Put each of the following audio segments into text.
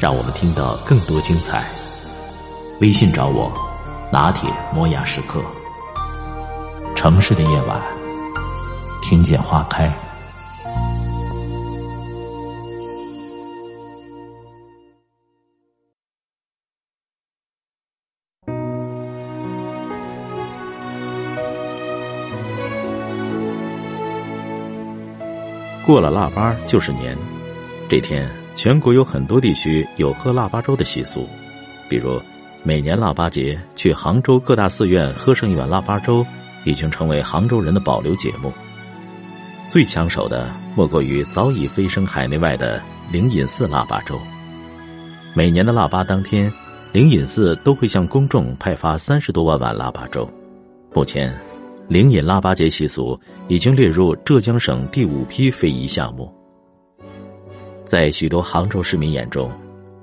让我们听到更多精彩。微信找我，拿铁磨牙时刻。城市的夜晚，听见花开。过了腊八就是年，这天全国有很多地区有喝腊八粥的习俗，比如每年腊八节去杭州各大寺院喝上一碗腊八粥，已经成为杭州人的保留节目。最抢手的莫过于早已飞升海内外的灵隐寺腊八粥。每年的腊八当天，灵隐寺都会向公众派发三十多万碗腊八粥，目前。灵隐腊八节习俗已经列入浙江省第五批非遗项目。在许多杭州市民眼中，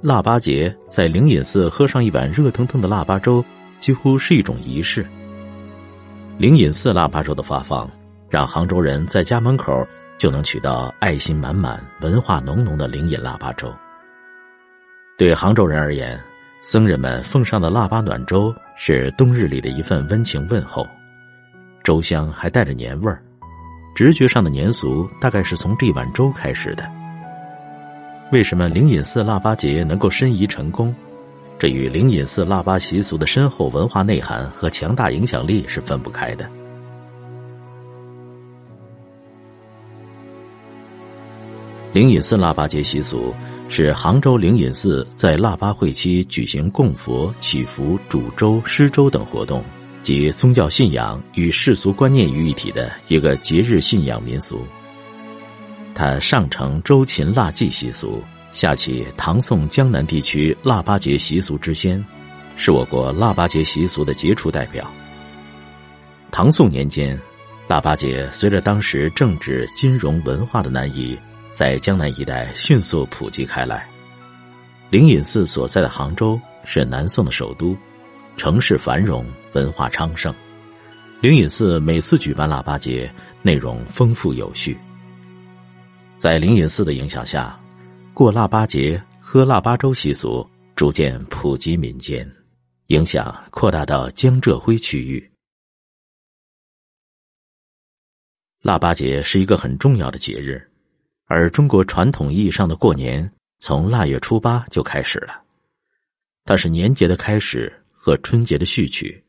腊八节在灵隐寺喝上一碗热腾腾的腊八粥，几乎是一种仪式。灵隐寺腊八粥的发放，让杭州人在家门口就能取到爱心满满、文化浓浓的灵隐腊八粥。对杭州人而言，僧人们奉上的腊八暖粥是冬日里的一份温情问候。粥香还带着年味儿，直觉上的年俗大概是从这碗粥开始的。为什么灵隐寺腊八节能够申遗成功？这与灵隐寺腊八习俗的深厚文化内涵和强大影响力是分不开的。灵隐寺腊八节习俗是杭州灵隐寺在腊八会期举行供佛、祈福、煮粥、施粥等活动。集宗教信仰与世俗观念于一体的一个节日信仰民俗。它上承周秦腊祭习俗，下启唐宋江南地区腊八节习俗之先，是我国腊八节习俗的杰出代表。唐宋年间，腊八节随着当时政治、金融、文化的南移，在江南一带迅速普及开来。灵隐寺所在的杭州是南宋的首都。城市繁荣，文化昌盛。灵隐寺每次举办腊八节，内容丰富有序。在灵隐寺的影响下，过腊八节、喝腊八粥习俗逐渐普及民间，影响扩大到江浙徽区域。腊八节是一个很重要的节日，而中国传统意义上的过年从腊月初八就开始了，它是年节的开始。和春节的序曲。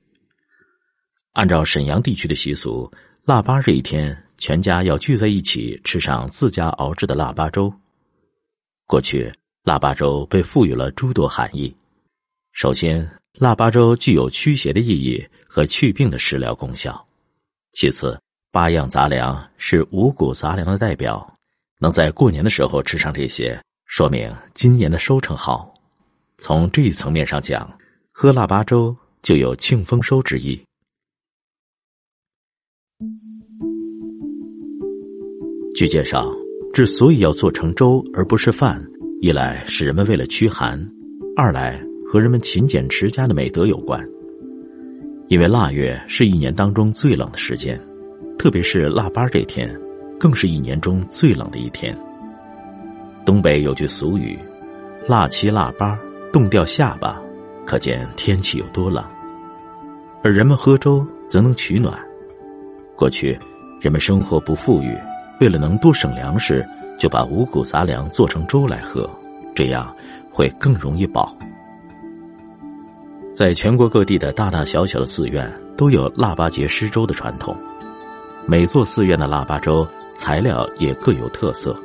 按照沈阳地区的习俗，腊八这一天，全家要聚在一起吃上自家熬制的腊八粥。过去，腊八粥被赋予了诸多含义。首先，腊八粥具有驱邪的意义和祛病的食疗功效。其次，八样杂粮是五谷杂粮的代表，能在过年的时候吃上这些，说明今年的收成好。从这一层面上讲。喝腊八粥就有庆丰收之意。据介绍，之所以要做成粥而不是饭，一来是人们为了驱寒，二来和人们勤俭持家的美德有关。因为腊月是一年当中最冷的时间，特别是腊八这天，更是一年中最冷的一天。东北有句俗语：“腊七腊八，冻掉下巴。”可见天气有多冷，而人们喝粥则能取暖。过去，人们生活不富裕，为了能多省粮食，就把五谷杂粮做成粥来喝，这样会更容易饱。在全国各地的大大小小的寺院都有腊八节施粥的传统，每座寺院的腊八粥材料也各有特色。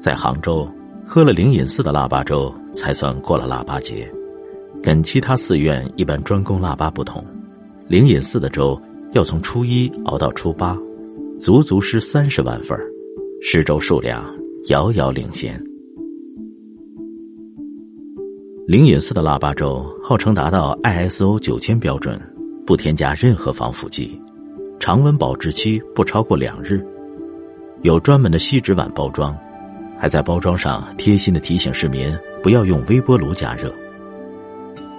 在杭州，喝了灵隐寺的腊八粥才算过了腊八节。跟其他寺院一般专供腊八不同，灵隐寺的粥要从初一熬到初八，足足是三十万份施粥数量遥遥领先。灵隐寺的腊八粥号称达到 ISO 九千标准，不添加任何防腐剂，常温保质期不超过两日，有专门的锡纸碗包装，还在包装上贴心的提醒市民不要用微波炉加热。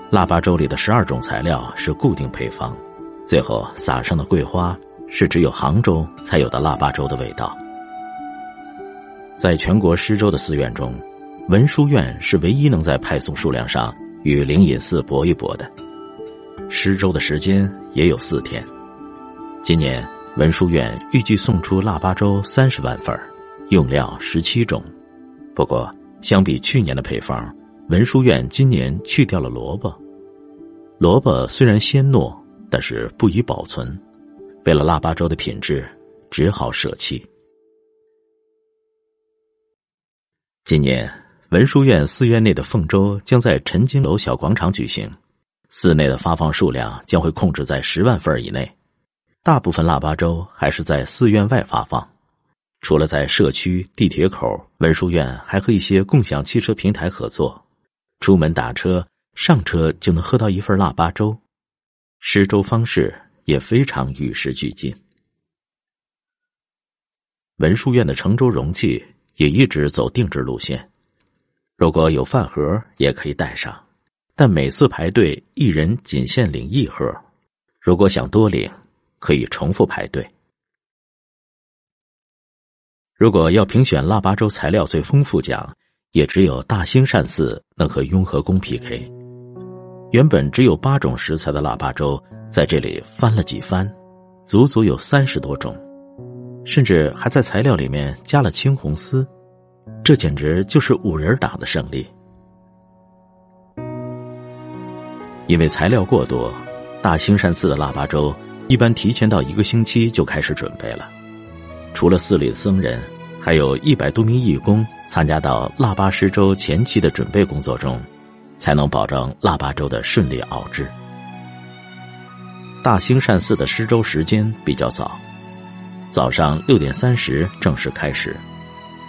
腊八粥里的十二种材料是固定配方，最后撒上的桂花是只有杭州才有的腊八粥的味道。在全国施粥的寺院中，文殊院是唯一能在派送数量上与灵隐寺搏一搏的。施粥的时间也有四天。今年文殊院预计送出腊八粥三十万份用料十七种。不过，相比去年的配方。文殊院今年去掉了萝卜，萝卜虽然鲜糯，但是不宜保存，为了腊八粥的品质，只好舍弃。今年文殊院寺院内的凤粥将在陈金楼小广场举行，寺内的发放数量将会控制在十万份以内，大部分腊八粥还是在寺院外发放，除了在社区、地铁口，文殊院还和一些共享汽车平台合作。出门打车，上车就能喝到一份腊八粥，施粥方式也非常与时俱进。文殊院的盛粥容器也一直走定制路线，如果有饭盒也可以带上，但每次排队一人仅限领一盒，如果想多领，可以重复排队。如果要评选腊八粥材料最丰富奖。也只有大兴善寺能和雍和宫 PK。原本只有八种食材的腊八粥，在这里翻了几番，足足有三十多种，甚至还在材料里面加了青红丝，这简直就是五人党的胜利。因为材料过多，大兴善寺的腊八粥一般提前到一个星期就开始准备了，除了寺里的僧人。还有一百多名义工参加到腊八施粥前期的准备工作中，才能保证腊八粥的顺利熬制。大兴善寺的施粥时间比较早，早上六点三十正式开始，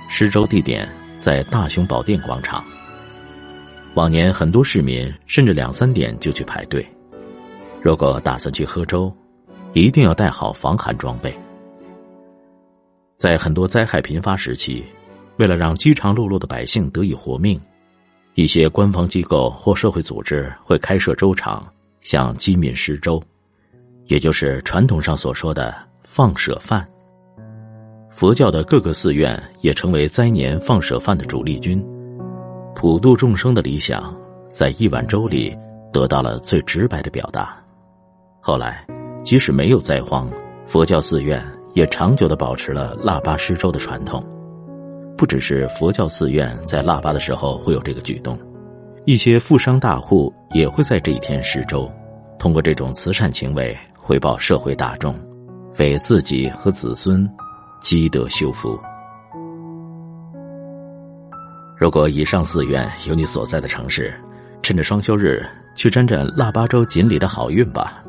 施粥地点在大雄宝殿广场。往年很多市民甚至两三点就去排队，如果打算去喝粥，一定要带好防寒装备。在很多灾害频发时期，为了让饥肠辘辘的百姓得以活命，一些官方机构或社会组织会开设粥厂，向饥民施粥，也就是传统上所说的放舍饭。佛教的各个寺院也成为灾年放舍饭的主力军，普度众生的理想，在一碗粥里得到了最直白的表达。后来，即使没有灾荒，佛教寺院。也长久的保持了腊八施粥的传统，不只是佛教寺院在腊八的时候会有这个举动，一些富商大户也会在这一天施粥，通过这种慈善行为回报社会大众，为自己和子孙积德修福。如果以上寺院有你所在的城市，趁着双休日去沾沾腊八粥锦鲤的好运吧。